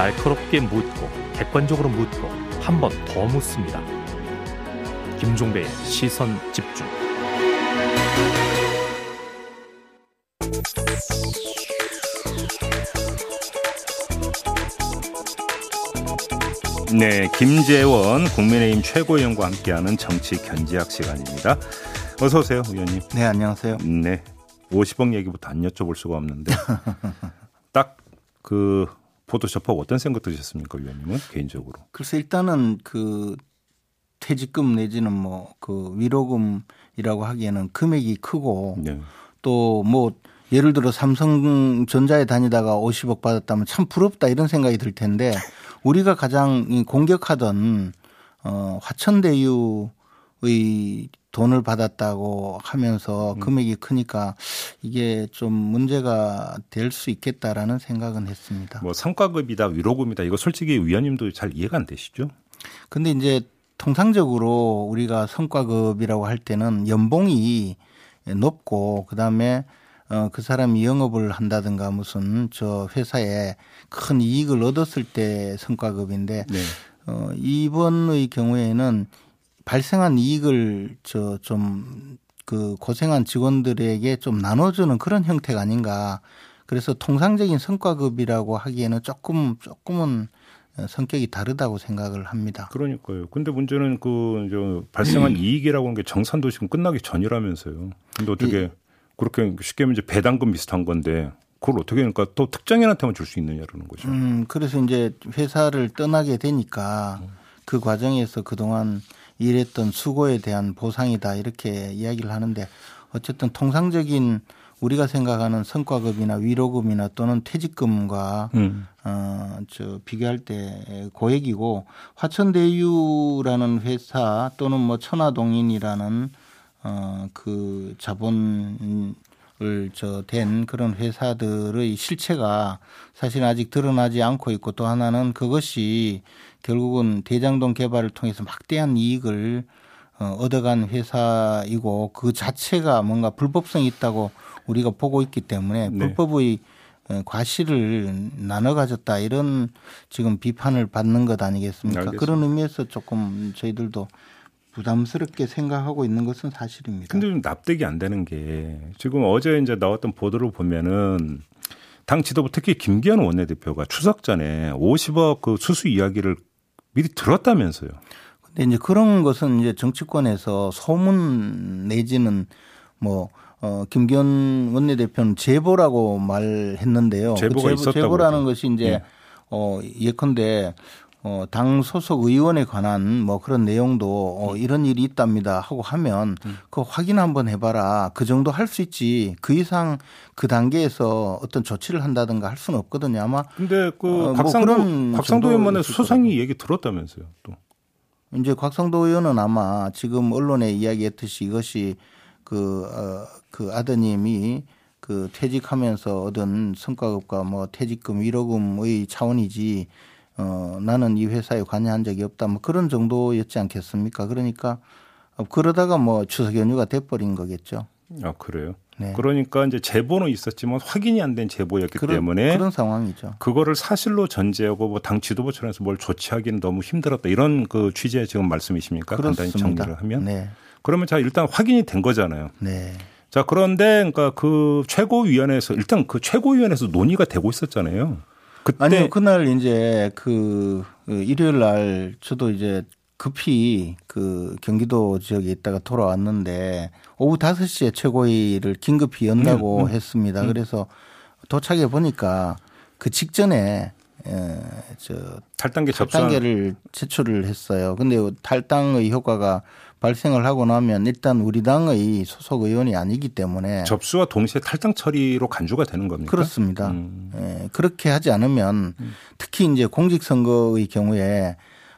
날카롭게 묻고 객관적으로 묻고 한 번 더 묻습니다. 김종배의 시선 집중. 네, 김재원 국민의힘 최고위원과 함께하는 정치 견지학 시간입니다. 어서 오세요, 의원님. 네, 안녕하세요. 네, 50억 얘기부터 안 여쭤볼 수가 없는데 딱 그 접하고 어떤 생각 드셨습니까, 의원님은 개인적으로? 글쎄 일단은 그 퇴직금 내지는 뭐 그 위로금이라고 하기에는 금액이 크고 네. 또뭐 예를 들어 삼성전자에 다니다가 50억 받았다면 참 부럽다 이런 생각이 들 텐데 우리가 가장 이 공격하던 어 화천대유의 돈을 받았다고 하면서 금액이 크니까 이게 좀 문제가 될 수 있겠다라는 생각은 했습니다. 뭐 성과급이다, 위로금이다 이거 솔직히 의원님도 잘 이해가 안 되시죠? 근데 이제 통상적으로 우리가 성과급이라고 할 때는 연봉이 높고 그다음에 어, 그 사람이 영업을 한다든가 무슨 저 회사에 큰 이익을 얻었을 때 성과급인데 네. 어, 이번의 경우에는 발생한 이익을 저 좀 그 고생한 직원들에게 좀 나눠주는 그런 형태가 아닌가. 그래서 통상적인 성과급이라고 하기에는 조금 조금은 성격이 다르다고 생각을 합니다. 그러니까요. 근데 문제는 그저 발생한 이익이라고 하는 게 정산도 지금 끝나기 전이라면서요. 근데 어떻게 그렇게 쉽게 이제 배당금 비슷한 건데 그걸 어떻게 그러니까 또 특정인한테만 줄 수 있느냐라는 거죠. 음, 그래서 이제 회사를 떠나게 되니까 그 과정에서 그동안 일했던 수고에 대한 보상이다 이렇게 이야기를 하는데 어쨌든 통상적인 우리가 생각하는 성과급이나 위로금이나 또는 퇴직금과 음. 어, 저 비교할 때 고액이고 화천대유라는 회사 또는 뭐 천화동인이라는 어, 그 자본 을 저 된 그런 회사들의 실체가 사실 아직 드러나지 않고 있고 또 하나는 그것이 결국은 대장동 개발을 통해서 막대한 이익을 어, 얻어간 회사이고 그 자체가 뭔가 불법성이 있다고 우리가 보고 있기 때문에 네. 불법의 어, 과실을 나눠 가졌다 이런 지금 비판을 받는 것 아니겠습니까? 알겠습니다. 그런 의미에서 조금 저희들도 부담스럽게 생각하고 있는 것은 사실입니다. 근데 좀 납득이 안 되는 게 지금 어제 이제 나왔던 보도를 보면은 당 지도부 특히 김기현 원내대표가 추석 전에 50억 그 수수 이야기를 미리 들었다면서요. 근데 이제 그런 것은 이제 정치권에서 소문 내지는 뭐 어, 김기현 원내대표는 제보라고 말했는데요. 제보가 그 있었다고 제보라는 그러죠. 것이 이제 예. 어, 예컨대 어, 당 소속 의원에 관한 뭐 그런 내용도 어, 이런 일이 있답니다 하고 하면 음. 그거 확인 한번 해봐라. 그 정도 할 수 있지. 그 이상 그 단계에서 어떤 조치를 한다든가 할 수는 없거든요. 아마 근데 그 어, 뭐 곽상도 그런 곽상도 의원만의 수 수상이 얘기 들었다면서요. 또. 이제 곽상도 의원은 아마 지금 언론에 이야기했듯이 이것이 그, 어, 그 아드님이 그 퇴직하면서 얻은 성과급과 뭐 퇴직금, 위로금의 차원이지 어, 나는 이 회사에 관여한 적이 없다. 뭐 그런 정도였지 않겠습니까? 그러니까 어, 그러다가 뭐 추석 연휴가 돼버린 거겠죠. 아 그래요. 네. 그러니까 이제 제보는 있었지만 확인이 안 된 제보였기 그런, 때문에 그런 상황이죠. 그거를 사실로 전제하고 뭐 당 지도부 차원에서 뭘 조치하기는 너무 힘들었다 이런 그 취지의 지금 말씀이십니까? 간단히 그렇습니다. 정리를 하면 네. 그러면 자 일단 확인이 된 거잖아요. 네. 자 그런데 그러니까 그 최고위원회에서 일단 그 최고위원회에서 논의가 되고 있었잖아요. 그때 아니요, 그날 이제 그 일요일 날 저도 이제 급히 그 경기도 지역에 있다가 돌아왔는데 오후 5시에 최고위를 긴급히 연다고 음, 음. 했습니다. 그래서 도착해 보니까 그 직전에 에, 저 탈당계 탈당계를 제출을 했어요. 근데 탈당의 효과가 발생을 하고 나면 일단 우리 당의 소속 의원이 아니기 때문에 접수와 동시에 탈당 처리로 간주가 되는 겁니까? 그렇습니다. 음. 예, 그렇게 하지 않으면 특히 이제 공직선거의 경우에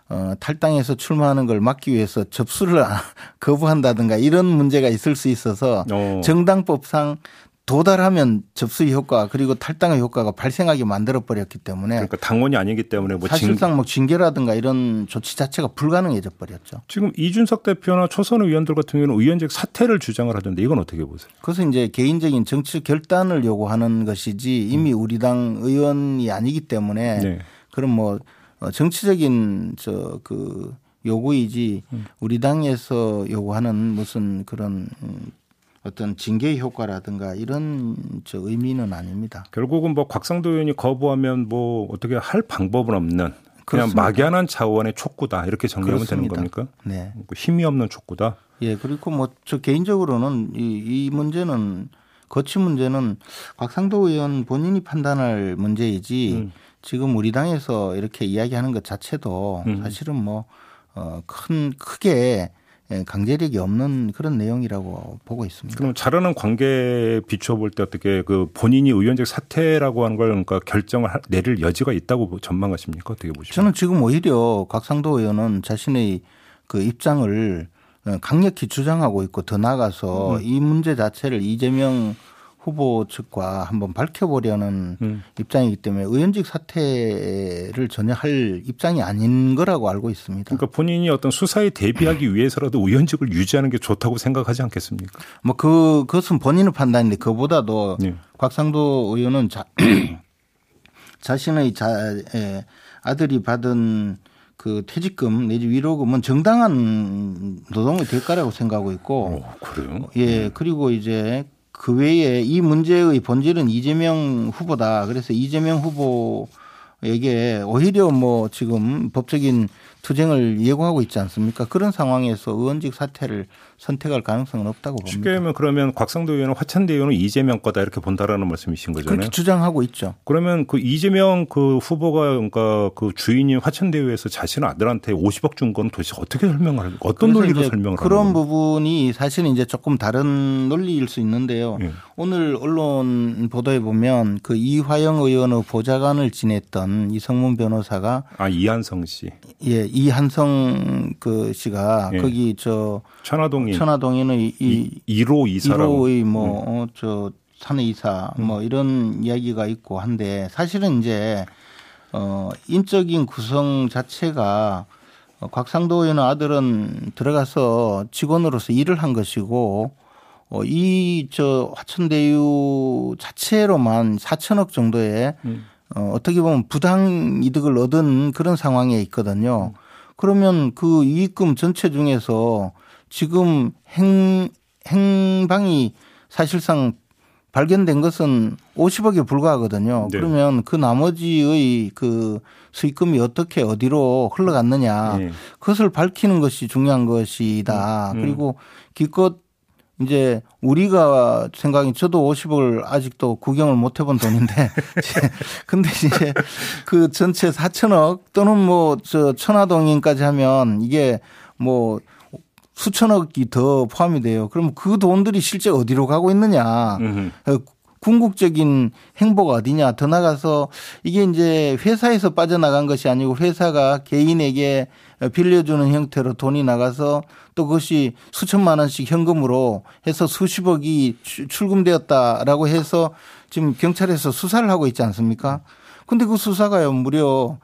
어, 탈당해서 출마하는 걸 막기 위해서 접수를 안- 거부한다든가 이런 문제가 있을 수 있어서 어. 정당법상 도달하면 접수의 효과 그리고 탈당의 효과가 발생하게 만들어 버렸기 때문에 그러니까 당원이 아니기 때문에 뭐 징, 사실상 뭐 징계라든가 이런 조치 자체가 불가능해져 버렸죠. 지금 이준석 대표나 초선 의원들 같은 경우는 의원직 사퇴를 주장을 하던데 이건 어떻게 보세요? 그것은 이제 개인적인 정치 결단을 요구하는 것이지 이미 우리 당 의원이 아니기 때문에 네. 그런 뭐 어, 정치적인 저그 요구이지 음. 우리 당에서 요구하는 무슨 그런 음, 어떤 징계 효과라든가 이런 저 의미는 아닙니다. 결국은 뭐 곽상도 의원이 거부하면 뭐 어떻게 할 방법은 없는 그냥 그렇습니다. 막연한 자원의 촉구다 이렇게 정리하면 되는 그렇습니다. 겁니까? 네. 그 힘이 없는 촉구다. 예, 그리고 뭐 저 개인적으로는 이, 이 문제는 거치 문제는 곽상도 의원 본인이 판단할 문제이지 음. 지금 우리 당에서 이렇게 이야기하는 것 자체도 음. 사실은 뭐, 어, 큰, 크게 예, 강제력이 없는 그런 내용이라고 보고 있습니다. 그럼 잘하는 관계에 비춰볼 때 어떻게 그 본인이 의원직 사퇴라고 하는 걸 그러니까 결정을 할- 내릴 여지가 있다고 전망하십니까? 어떻게 보십니까? 저는 지금 오히려 곽상도 의원은 자신의 그 입장을 어, 강력히 주장하고 있고 더 나아가서 이 문제 자체를 이재명 후보 측과 한번 밝혀보려는 음. 입장이기 때문에 의원직 사퇴를 전혀 할 입장이 아닌 거라고 알고 있습니다. 그러니까 본인이 어떤 수사에 대비하기 위해서라도 의원직을 유지하는 게 좋다고 생각하지 않겠습니까? 뭐 그, 그것은 본인의 판단인데 그보다도 네. 곽상도 의원은 자, 자신의 자, 에, 아들이 받은 그 퇴직금 내지 위로금은 정당한 노동의 대가라고 생각하고 있고 어, 그래요? 예 그리고 이제 그 외에 이 문제의 본질은 이재명 후보다. 그래서 이재명 후보에게 오히려 뭐 지금 법적인 투쟁을 예고하고 있지 않습니까 그런 상황에서 의원직 사퇴를 선택할 가능성은 없다고 봅니다. 쉽게 하면 그러면 곽상도 의원은 화천대 의원은 이재명 거다 이렇게 본다라는 말씀이신 거잖아요. 그렇게 주장하고 있죠. 그러면 그 이재명 그 후보가 그러니까 그 주인인 화천대유에서 자신의 아들한테 50억 준 건 도대체 어떻게 설명할 어떤 논리로 설명을 그런? 부분이 사실은 이제 조금 다른 논리일 수 있는데요. 예. 오늘 언론 보도에 보면 그 이화영 의원의 보좌관을 지냈던 이성문 변호사가 아 이한성 씨 예 이한성 그 씨가 예. 거기 저 천화동인 천화동에는 이 1호 이사라고 음. 1호의 뭐저 사내 이사 뭐 이런 이야기가 있고 한데 사실은 이제 어 인적인 구성 자체가 어, 곽상도 의원 아들은 들어가서 직원으로서 일을 한 것이고 어, 이 저 화천대유 자체로만 4천억 정도의 음. 어, 어떻게 보면 부당 이득을 얻은 그런 상황에 있거든요. 그러면 그 이익금 전체 중에서 지금 행, 행방이 사실상 발견된 것은 50억에 불과하거든요. 네. 그러면 그 나머지의 그 수익금이 어떻게 어디로 흘러갔느냐 예. 그것을 밝히는 것이 중요한 것이다. 음. 그리고 기껏 이제 우리가 생각이 저도 50억을 아직도 구경을 못 해본 돈인데 근데 이제 그 전체 4천억 또는 뭐 저 천화동인까지 하면 이게 뭐 수천억이 더 포함이 돼요. 그럼 그 돈들이 실제 어디로 가고 있느냐. 궁극적인 행보가 어디냐. 더 나가서 이게 이제 회사에서 빠져나간 것이 아니고 회사가 개인에게 빌려주는 형태로 돈이 나가서 또 그것이 수천만 원씩 현금으로 해서 수십억이 출- 출금되었다라고 해서 지금 경찰에서 수사를 하고 있지 않습니까? 근데 그 수사가요 무려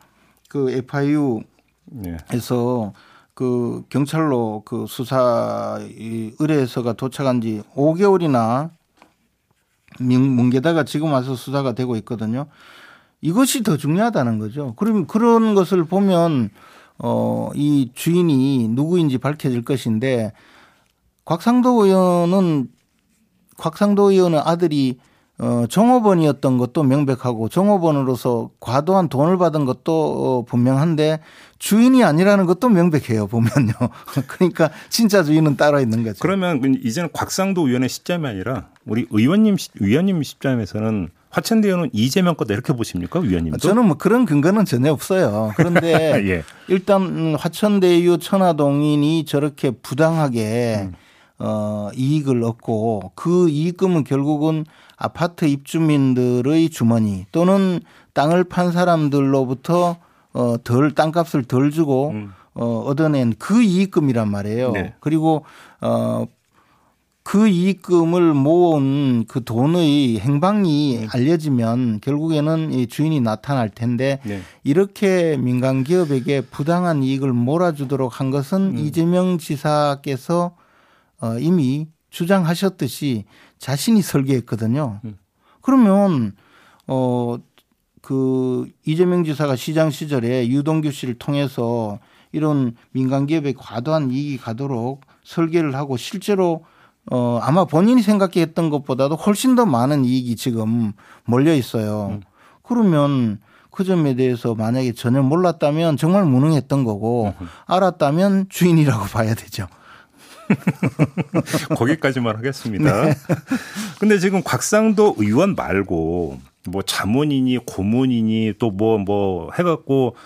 그 FIU 예. 에서 그 경찰로 그 수사 이 의뢰서가 도착한 지 5개월이나 뭉개다가 지금 와서 수사가 되고 있거든요. 이것이 더 중요하다는 거죠. 그럼 그런 것을 보면 어, 이 주인이 누구인지 밝혀질 것인데 곽상도 의원은 곽상도 의원의 아들이 어, 종업원이었던 것도 명백하고 종업원으로서 과도한 돈을 받은 것도 어, 분명한데 주인이 아니라는 것도 명백해요 보면요. 그러니까 진짜 주인은 따로 있는 거죠. 그러면 이제는 곽상도 의원의 시점이 아니라 우리 의원님 시- 위원님 시점에서는 화천대 의원은 이재명 거다 이렇게 보십니까 위원님도? 저는 뭐 그런 근거는 전혀 없어요. 그런데 예. 일단 음, 화천대유 천화동인이 저렇게 부당하게 어, 이익을 얻고 그 이익금은 결국은 아파트 입주민들의 주머니 또는 땅을 판 사람들로부터 어, 덜 땅값을 덜 주고 음. 어, 얻어낸 그 이익금이란 말이에요. 네. 그리고 어, 그 이익금을 모은 그 돈의 행방이 알려지면 결국에는 이 주인이 나타날 텐데 네. 이렇게 민간 기업에게 부당한 이익을 몰아주도록 한 것은 이재명 지사께서 어, 이미 주장하셨듯이 자신이 설계했거든요. 그러면 어 그 이재명 지사가 시장 시절에 유동규 씨를 통해서 이런 민간 기업에 과도한 이익이 가도록 설계를 하고 실제로 어 아마 본인이 생각했던 것보다도 훨씬 더 많은 이익이 지금 몰려 있어요. 음. 그러면 그 점에 대해서 만약에 전혀 몰랐다면 정말 무능했던 거고 알았다면 주인이라고 봐야 되죠. 거기까지만 하겠습니다. 네. 근데 지금 곽상도 의원 말고 뭐 자문이니 고문이니 또 뭐뭐 뭐 해갖고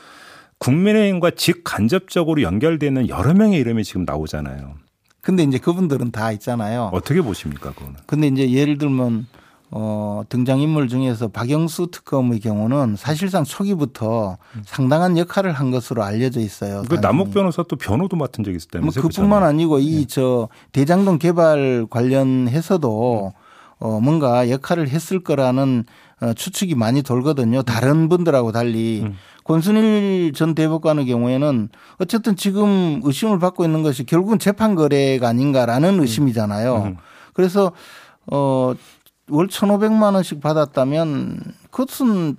국민의힘과 직간접적으로 연결되는 여러 명의 이름이 지금 나오잖아요. 근데 이제 그분들은 다 있잖아요. 어떻게 보십니까, 그거는? 근데 이제 예를 들면 어, 등장인물 중에서 박영수 특검의 경우는 사실상 초기부터 상당한 역할을 한 것으로 알려져 있어요. 그 남욱 변호사 또 변호도 맡은 적이 있었다면서요? 뭐 그뿐만 아니고 이저 네. 대장동 개발 관련해서도 어, 뭔가 역할을 했을 거라는 어, 추측이 많이 돌거든요. 다른 분들하고 달리. 음. 권순일 전 대법관의 경우에는 어쨌든 지금 의심을 받고 있는 것이 결국은 재판 거래가 아닌가라는 음. 의심이잖아요. 음. 그래서 어 월 1,500만 원씩 받았다면 그것은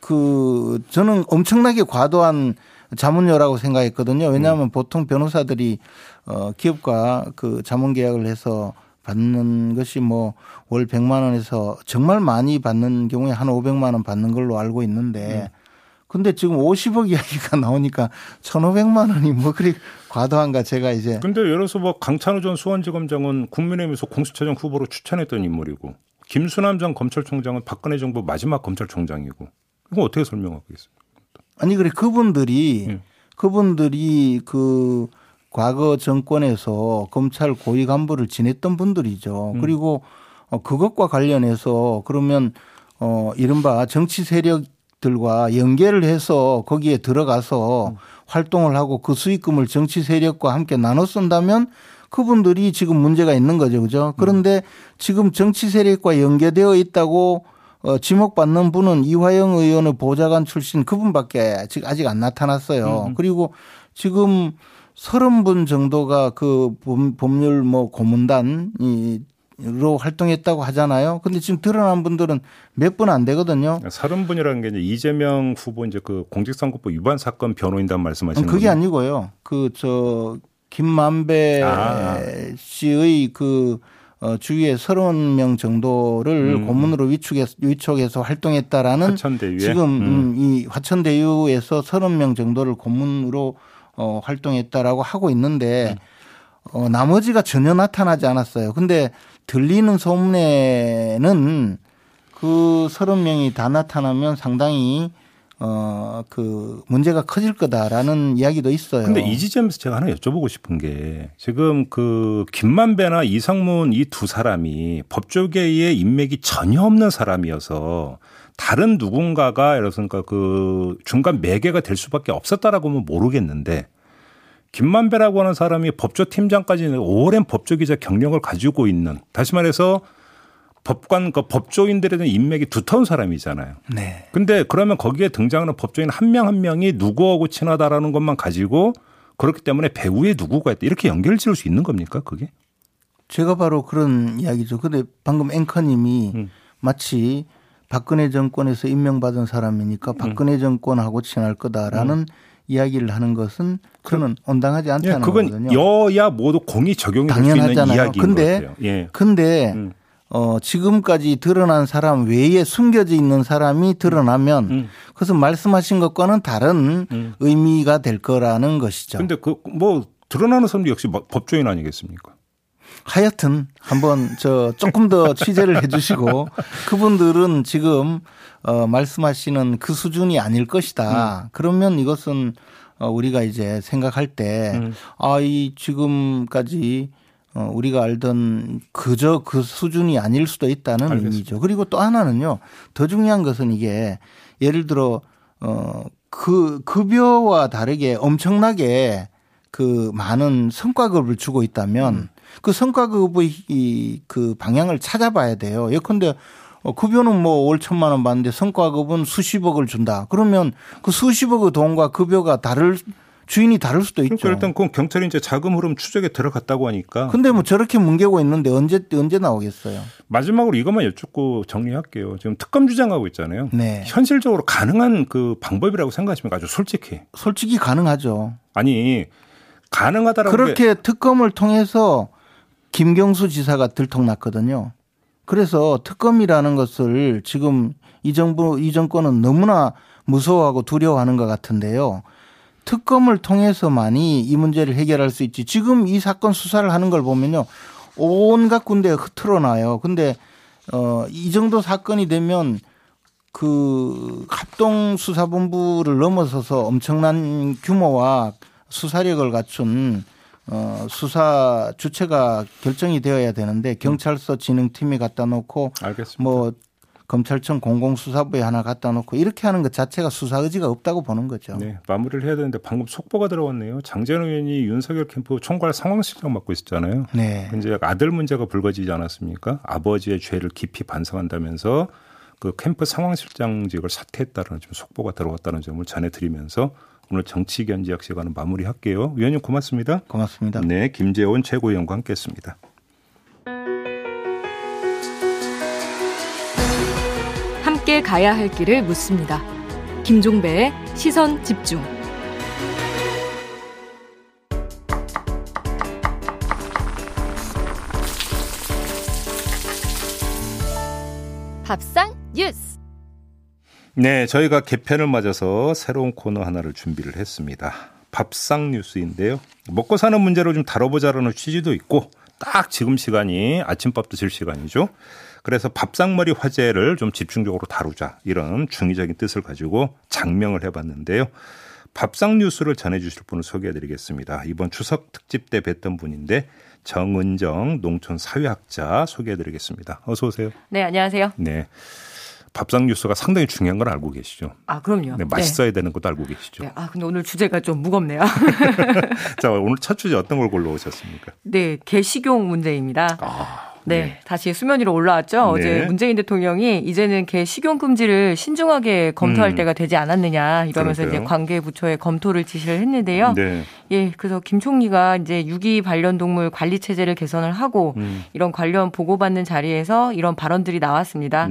그 저는 엄청나게 과도한 자문료라고 생각했거든요. 왜냐하면 음. 보통 변호사들이 어 기업과 그 자문 계약을 해서 받는 것이 뭐 월 100만 원에서 정말 많이 받는 경우에 한 500만 원 받는 걸로 알고 있는데 음. 근데 지금 50억 이야기가 나오니까 1,500만 원이 뭐 그리 과도한가 제가 이제. 근데 예를 들어서 뭐 강찬호 전 수원지검장은 국민의힘에서 공수처장 후보로 추천했던 인물이고 김수남 전 검찰총장은 박근혜 정부 마지막 검찰총장이고 이거 어떻게 설명하겠습니까? 아니 그래 그분들이 예. 그분들이 그 과거 정권에서 검찰 고위 간부를 지냈던 분들이죠. 음. 그리고 어 그것과 관련해서 그러면 어 이른바 정치 세력 들과 연계를 해서 거기에 들어가서 음. 활동을 하고 그 수익금을 정치 세력과 함께 나눠 쓴다면 그분들이 지금 문제가 있는 거죠. 그죠? 그런데 지금 정치 세력과 연계되어 있다고 어, 지목받는 분은 이화영 의원의 보좌관 출신 그분밖에 아직 아직 안 나타났어요. 음. 그리고 지금 서른 분 정도가 그 법률 뭐 고문단이 로 활동했다고 하잖아요. 근데 지금 드러난 분들은 몇 분 안 되거든요. 서른 분이라는 게 이제 이재명 후보 이제 그 공직선거법 위반 사건 변호인단 말씀하시는 그게 아니고요. 그 저 김만배 아. 씨의 그 어, 주위에 서른 명 정도를 음. 고문으로 위축해서, 위촉해서 활동했다라는 화천대유에? 지금 음. 음. 이 화천대유에서 서른 명 정도를 고문으로 어, 활동했다라고 하고 있는데 음. 어, 나머지가 전혀 나타나지 않았어요. 근데 들리는 소문에는 그 서른 명이 다 나타나면 상당히 어, 그 문제가 커질 거다라는 이야기도 있어요. 근데 이 지점에서 제가 하나 여쭤보고 싶은 게 지금 그 김만배나 이상문 이 두 사람이 법조계에 인맥이 전혀 없는 사람이어서 다른 누군가가 예를 들어서 그 중간 매개가 될 수밖에 없었다라고 하면 모르겠는데 김만배라고 하는 사람이 법조팀장까지 오랜 법조기자 경력을 가지고 있는 다시 말해서 법관 그 법조인들에 대한 인맥이 두터운 사람이잖아요. 네. 근데 그러면 거기에 등장하는 법조인 한 명한 한 명이 누구하고 친하다라는 것만 가지고 그렇기 때문에 배우에 누구가 있다 이렇게 연결 지을 수 있는 겁니까 그게? 제가 바로 그런 이야기죠. 근데 방금 앵커님이 음. 마치 박근혜 정권에서 임명받은 사람이니까 음. 박근혜 음. 정권하고 친할 거다라는 음. 이야기를 하는 것은 그는 온당하지 않다는 예, 그건 거거든요. 여야 모두 공이 적용이 될 수 있는 이야기인 근데, 것 같아요. 예. 근데 음. 어, 지금까지 드러난 사람 외에 숨겨져 있는 사람이 드러나면 음. 그것은 말씀하신 것과는 다른 음. 의미가 될 거라는 것이죠. 근데 그 뭐 드러나는 사람도 역시 뭐 법조인 아니겠습니까? 하여튼 한번 저 조금 더 취재를 해 주시고 그분들은 지금 어 말씀하시는 그 수준이 아닐 것이다. 음. 그러면 이것은 어 우리가 이제 생각할 때 음. 아, 이 지금까지 어, 우리가 알던 그저 그 수준이 아닐 수도 있다는 알겠습니다. 의미죠. 그리고 또 하나는요. 더 중요한 것은 이게 예를 들어 어, 그 급여와 다르게 엄청나게 그 많은 성과급을 주고 있다면 음. 그 성과급의 이 그 방향을 찾아봐야 돼요. 예컨대 어, 급여는 뭐 월 천만 원 받는데 성과급은 수십억을 준다. 그러면 그 수십억의 돈과 급여가 다를 주인이 다를 수도 있죠. 그러니까 일단 그건 경찰이 이제 자금 흐름 추적에 들어갔다고 하니까. 근데 뭐 저렇게 뭉개고 있는데 언제 언제 나오겠어요? 마지막으로 이것만 여쭙고 정리할게요. 지금 특검 주장하고 있잖아요. 네. 현실적으로 가능한 그 방법이라고 생각하십니까? 아주 솔직히. 솔직히 가능하죠. 아니 가능하다라고 그렇게 특검을 통해서 김경수 지사가 들통났거든요. 그래서 특검이라는 것을 지금 이 정부 이 정권은 너무나 무서워하고 두려워하는 것 같은데요. 특검을 통해서만이 이 문제를 해결할 수 있지. 지금 이 사건 수사를 하는 걸 보면요. 온갖 군데에 흐트러나요. 근데 어, 이 정도 사건이 되면 그 합동 수사본부를 넘어서서 엄청난 규모와 수사력을 갖춘 어, 수사 주체가 결정이 되어야 되는데 경찰서 진흥팀이 갖다 놓고 알겠습니다. 뭐 검찰청 공공수사부에 하나 갖다 놓고 이렇게 하는 것 자체가 수사 의지가 없다고 보는 거죠. 네, 마무리를 해야 되는데 방금 속보가 들어왔네요. 장재현 의원이 윤석열 캠프 총괄 상황실장 맡고 있었잖아요. 네. 이제 아들 문제가 불거지지 않았습니까? 아버지의 죄를 깊이 반성한다면서 그 캠프 상황실장직을 사퇴했다는 좀 속보가 들어왔다는 점을 전해드리면서 오늘 정치 견지학 시간은 마무리할게요. 위원님 고맙습니다. 고맙습니다. 네, 김재원 최고위원과 함께했습니다. 함께 가야 할 길을 묻습니다. 김종배의 시선 집중. 밥상 뉴스. 네, 저희가 개편을 맞아서 새로운 코너 하나를 준비를 했습니다. 밥상 뉴스인데요. 먹고 사는 문제로 좀 다뤄보자라는 취지도 있고 딱 지금 시간이 아침밥 드실 시간이죠. 그래서 밥상머리 화제를 좀 집중적으로 다루자 이런 중의적인 뜻을 가지고 장명을 해봤는데요. 밥상 뉴스를 전해주실 분을 소개해드리겠습니다. 이번 추석 특집 때 뵀던 분인데 정은정 농촌 사회학자 소개해드리겠습니다. 어서 오세요. 네, 안녕하세요. 네. 밥상 뉴스가 상당히 중요한 걸 알고 계시죠? 아, 그럼요. 네, 맛있어야 되는 것도 알고 계시죠? 네. 아, 근데 오늘 주제가 좀 무겁네요. 자, 오늘 첫 주제 어떤 걸 골라 오셨습니까? 네, 개식용 문제입니다. 아, 네, 네. 다시 수면 위로 올라왔죠. 네. 어제 문재인 대통령이 이제는 개 식용 금지를 신중하게 검토할 음. 때가 되지 않았느냐 이러면서 그러니까요. 이제 관계 부처에 검토를 지시를 했는데요. 네. 예, 그래서 김 총리가 이제 유기 반려동물 관리 체제를 개선을 하고 음. 이런 관련 보고받는 자리에서 이런 발언들이 나왔습니다.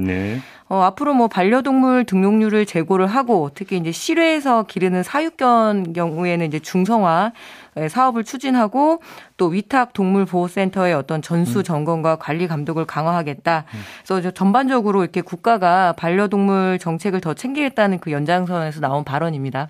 네. 어, 앞으로 뭐 반려동물 등록률을 제고를 하고 특히 이제 실외에서 기르는 사육견 경우에는 이제 중성화 예, 사업을 추진하고 또 위탁 동물 보호센터의 어떤 전수 점검과 관리 감독을 강화하겠다. 그래서 저 전반적으로 이렇게 국가가 반려동물 정책을 더 챙기겠다는 그 연장선에서 나온 발언입니다.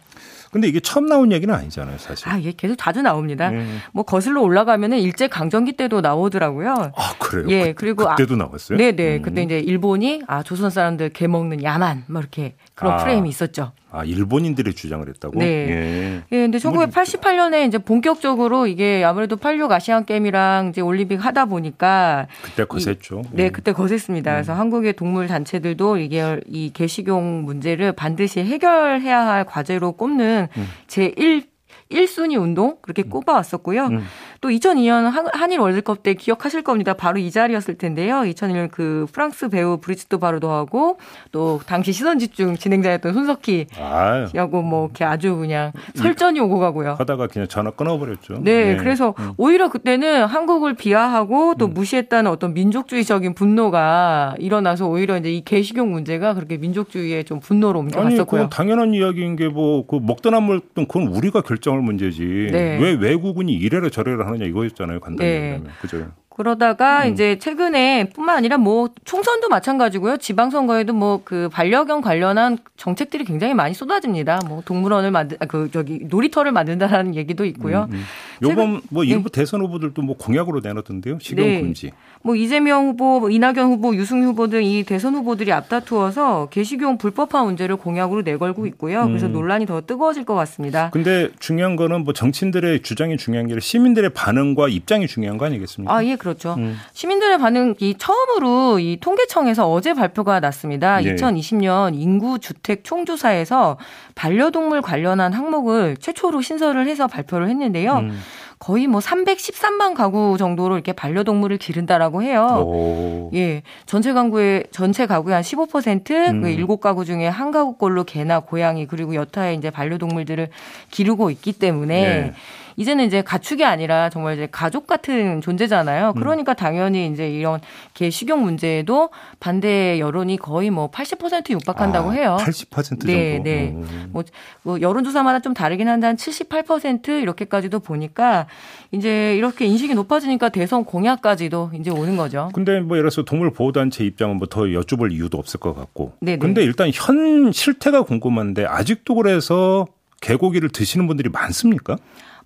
근데 이게 처음 나온 얘기는 아니잖아요, 사실. 아, 이게 계속 자주 나옵니다. 네. 뭐 거슬러 올라가면은 일제 강점기 때도 나오더라고요. 아, 그래요? 예, 그, 그리고 아- 그때도 나왔어요? 네 네. 음. 그때 이제 일본이 아 조선 사람들 개 먹는 야만 뭐 이렇게 그런 아. 프레임이 있었죠. 아, 일본인들이 주장을 했다고? 네. 예. 예, 근데 1988년에 이제 본격적으로 이게 아무래도 86 아시안 게임이랑 이제 올림픽 하다 보니까 그때 거셌죠. 네, 음. 그때 거셌습니다. 그래서 한국의 동물 단체들도 이게 이 개식용 문제를 반드시 해결해야 할 과제로 꼽는 제1 1순위 운동 그렇게 꼽아왔었고요. 음. 또 2002년 한- 한일 월드컵 때 기억하실 겁니다. 바로 이 자리였을 텐데요. 2001년 그 프랑스 배우 브리지트 바르도하고 또 당시 시선 집중 진행자였던 손석희 아, 하고 뭐 이렇게 아주 그냥 설전이 오고 가고요. 하다가 그냥 전화 끊어버렸죠. 네, 그래서 오히려 그때는 한국을 비하하고 음. 또 무시했다는 어떤 민족주의적인 분노가 일어나서 오히려 이제 이 개식용 문제가 그렇게 민족주의의 좀 분노로 아니, 옮겨갔었고요. 그건 당연한 이야기인 게 뭐, 그 먹든 안 먹든 그건 우리가 결정할 문제지. 네. 왜 외국인이 이래라 저래라 하느냐 이거였잖아요, 간단히 네. 얘기하면. 그죠? 그러다가 음. 이제 최근에 뿐만 아니라 뭐 총선도 마찬가지고요. 지방선거에도 뭐 그 반려견 관련한 정책들이 굉장히 많이 쏟아집니다. 뭐 동물원을 만든 아, 그 저기 놀이터를 만든다라는 얘기도 있고요. 음, 음. 요번 뭐 네. 일부 대선 후보들도 뭐 공약으로 내놨던데요. 식용 네. 금지. 뭐 이재명 후보, 뭐 이낙연 후보, 유승 후보 등 이 대선 후보들이 앞다투어서 개식용 불법화 문제를 공약으로 내걸고 있고요. 그래서 음. 논란이 더 뜨거워질 것 같습니다. 근데 중요한 거는 뭐 정치인들의 주장이 중요한 게 아니라 시민들의 반응과 입장이 중요한 거 아니겠습니까? 아, 예, 그렇죠. 음. 시민들의 반응이 처음으로 이 통계청에서 어제 발표가 났습니다. 예. 2020년 인구 주택 총조사에서 반려동물 관련한 항목을 최초로 신설을 해서 발표를 했는데요. 음. 거의 뭐 313만 가구 정도로 이렇게 반려동물을 기른다라고 해요. 오. 예. 전체 가구의 전체 가구의 한 15%, 음. 그 7가구 중에 한 가구꼴로 개나 고양이 그리고 여타의 이제 반려동물들을 기르고 있기 때문에 예. 이제는 이제 가축이 아니라 정말 이제 가족 같은 존재잖아요. 음. 그러니까 당연히 이제 이런 개 식용 문제에도 반대 여론이 거의 뭐 80% 육박한다고 아, 해요. 80% 정도. 네, 네. 오. 뭐, 뭐 여론조사마다 좀 다르긴 한데 한 78% 이렇게까지도 보니까 이제 이렇게 인식이 높아지니까 대선 공약까지도 이제 오는 거죠. 근데 뭐 예를 들어서 동물 보호 단체 입장은 뭐 더 여쭤볼 이유도 없을 것 같고. 네네. 근데 일단 현 실태가 궁금한데 아직도 그래서 개고기를 드시는 분들이 많습니까?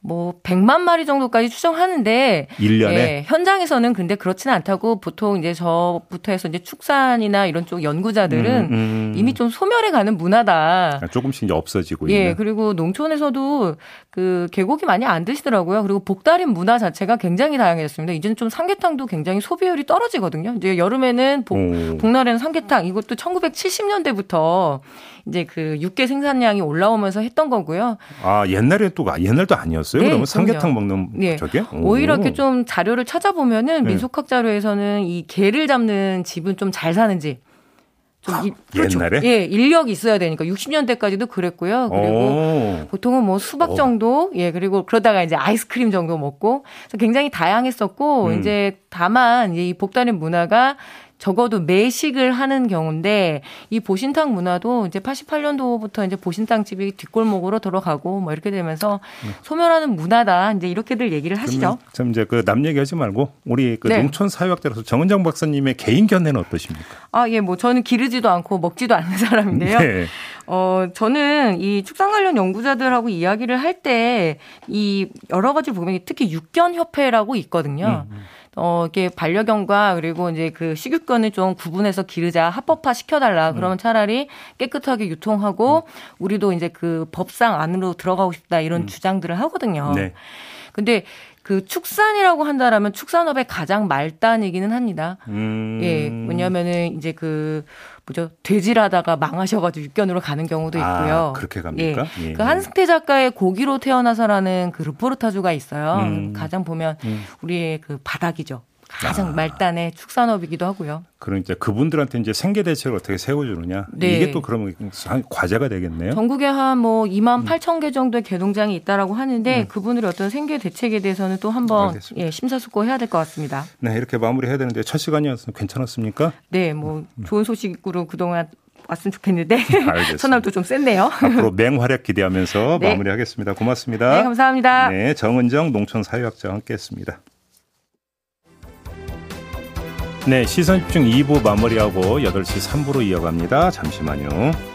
뭐 100만 마리 정도까지 추정하는데 일년에 예, 현장에서는 근데 그렇지는 않다고 보통 이제 저부터 해서 이제 축산이나 이런 쪽 연구자들은 음, 음. 이미 좀 소멸해 가는 문화다. 아, 조금씩 이제 없어지고 예, 있는. 그리고 농촌에서도 그 개고기 많이 안 드시더라고요. 그리고 복다림 문화 자체가 굉장히 다양해졌습니다. 이제는 좀 삼계탕도 굉장히 소비율이 떨어지거든요. 이제 여름에는 복, 오. 복날에는 삼계탕 이것도 1970년대부터 이제 그 육개 생산량이 올라오면서 했던 거고요. 아 옛날에 또 옛날도 아니었어요. 네, 그러면. 삼계탕 먹는 예. 저게 오 히려 이렇게 좀 자료를 찾아보면은 네. 민속학 자료에서는 이 개를 잡는 집은 좀 잘 사는지 좀 이- 그렇죠. 옛날에? 예 인력이 있어야 되니까 60년대까지도 그랬고요. 그리고 오. 보통은 뭐 수박 어. 정도, 예, 그리고 그러다가 이제 아이스크림 정도 먹고, 굉장히 다양했었고, 음. 이제 다만 이 복다림 문화가 적어도 매식을 하는 경우인데 이 보신탕 문화도 이제 88년도부터 이제 보신탕 집이 뒷골목으로 들어가고 뭐 이렇게 되면서 소멸하는 문화다 이제 이렇게들 얘기를 하시죠. 참 이제 그 남 얘기하지 말고 우리 그 네. 농촌 사회학자로서 정은정 박사님의 개인 견해는 어떠십니까? 아, 예, 뭐 저는 기르지도 않고 먹지도 않는 사람인데요. 네. 어, 저는 이 축산 관련 연구자들하고 이야기를 할 때 이 여러 가지 보면 특히 육견 협회라고 있거든요. 어, 이게 반려견과 그리고 이제 그 식육견을 좀 구분해서 기르자 합법화 시켜달라. 그러면 차라리 깨끗하게 유통하고 우리도 이제 그 법상 안으로 들어가고 싶다 이런 주장들을 하거든요. 네. 근데 그 축산이라고 한다라면 축산업의 가장 말단이기는 합니다. 음. 예, 왜냐하면은 이제 그 뭐죠 돼지라다가 망하셔가지고 육견으로 가는 경우도 있고요. 아, 그렇게 갑니까? 예. 그 한승태 작가의 고기로 태어나서라는 그 르포르타주가 있어요. 음. 가장 보면 음. 우리의 그 바닥이죠. 가장 아. 말단의 축산업이기도 하고요. 그럼 이제 그분들한테 이제 생계 대책을 어떻게 세워주느냐 네. 이게 또 그러면 한 과제가 되겠네요. 전국에 한뭐 음. 2만 8천 개 정도의 개농장이 있다라고 하는데 그분들의 어떤 생계 대책에 대해서는 또 한번. 예, 심사숙고해야 될 것 같습니다. 네 이렇게 마무리해야 되는데 첫 시간이었으면 괜찮았습니까? 네, 뭐 좋은 소식으로 그동안 왔으면 좋겠는데. 첫날도 좀 셌네요. 앞으로 맹활약 기대하면서 네. 마무리하겠습니다. 고맙습니다. 네, 감사합니다. 네, 정은정 농촌 사회학자와 함께했습니다. 네, 시선 집중 2부 마무리하고 8시 3부로 이어갑니다. 잠시만요.